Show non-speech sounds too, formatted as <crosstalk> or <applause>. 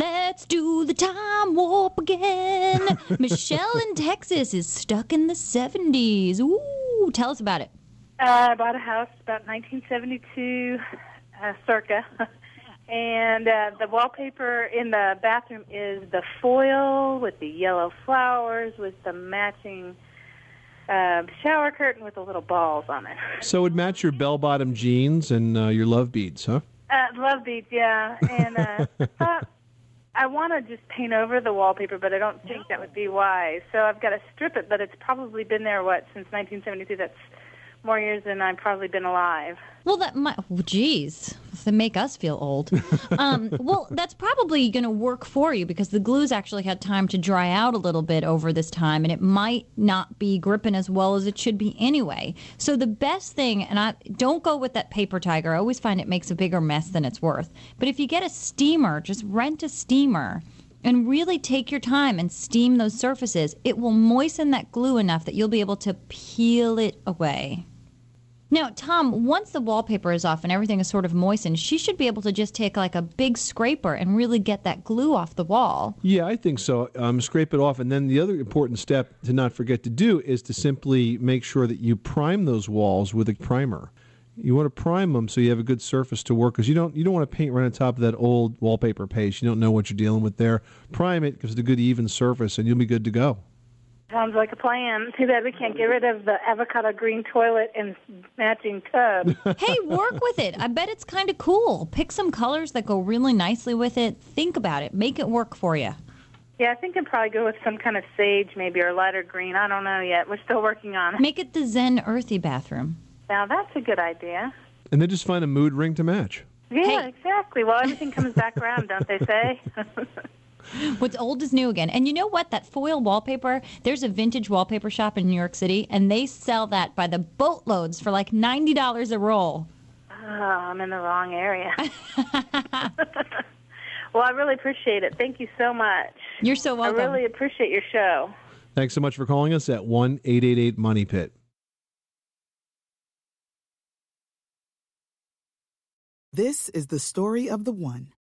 Let's do the time warp again. <laughs> Michelle in Texas is stuck in the 70s. Ooh, tell us about it. Uh, I bought a house about 1972, uh, circa, <laughs> and uh, the wallpaper in the bathroom is the foil with the yellow flowers with the matching uh, shower curtain with the little balls on it. <laughs> So it would match your bell-bottom jeans and uh, your love beads, huh? Uh, love beads, yeah, and uh, thought I want to just paint over the wallpaper, but I don't think that would be wise. So I've got to strip it, but it's probably been there what since 1972. That's more years than I've probably been alive. Well, that might, oh, geez, to make us feel old. Um, <laughs> well, that's probably going to work for you because the glue's actually had time to dry out a little bit over this time, and it might not be gripping as well as it should be anyway. So the best thing, and I don't go with that paper tiger. I always find it makes a bigger mess than it's worth. But if you get a steamer, just rent a steamer and really take your time and steam those surfaces. It will moisten that glue enough that you'll be able to peel it away. Now, Tom, once the wallpaper is off and everything is sort of moistened, she should be able to just take like a big scraper and really get that glue off the wall. Yeah, I think so. Um, scrape it off, and then the other important step to not forget to do is to simply make sure that you prime those walls with a primer. You want to prime them so you have a good surface to work because you don't you don't want to paint right on top of that old wallpaper paste. You don't know what you're dealing with there. Prime it, gives it a good even surface, and you'll be good to go. Sounds like a plan. Too bad we can't get rid of the avocado green toilet and matching tub. <laughs> hey, work with it. I bet it's kind of cool. Pick some colors that go really nicely with it. Think about it. Make it work for you. Yeah, I think I'd probably go with some kind of sage, maybe, or lighter green. I don't know yet. We're still working on it. Make it the Zen Earthy bathroom. Now, that's a good idea. And then just find a mood ring to match. Yeah, exactly. Well, everything comes back around, don't they say? <laughs> What's old is new again. And you know what? That foil wallpaper, there's a vintage wallpaper shop in New York City, and they sell that by the boatloads for like $90 a roll. oh, I'm in the wrong area. <laughs> <laughs> well, I really appreciate it. Thank you so much. You're so welcome. I really appreciate your show. Thanks so much for calling us at one eight eight eight Money Pit. This is the story of the one.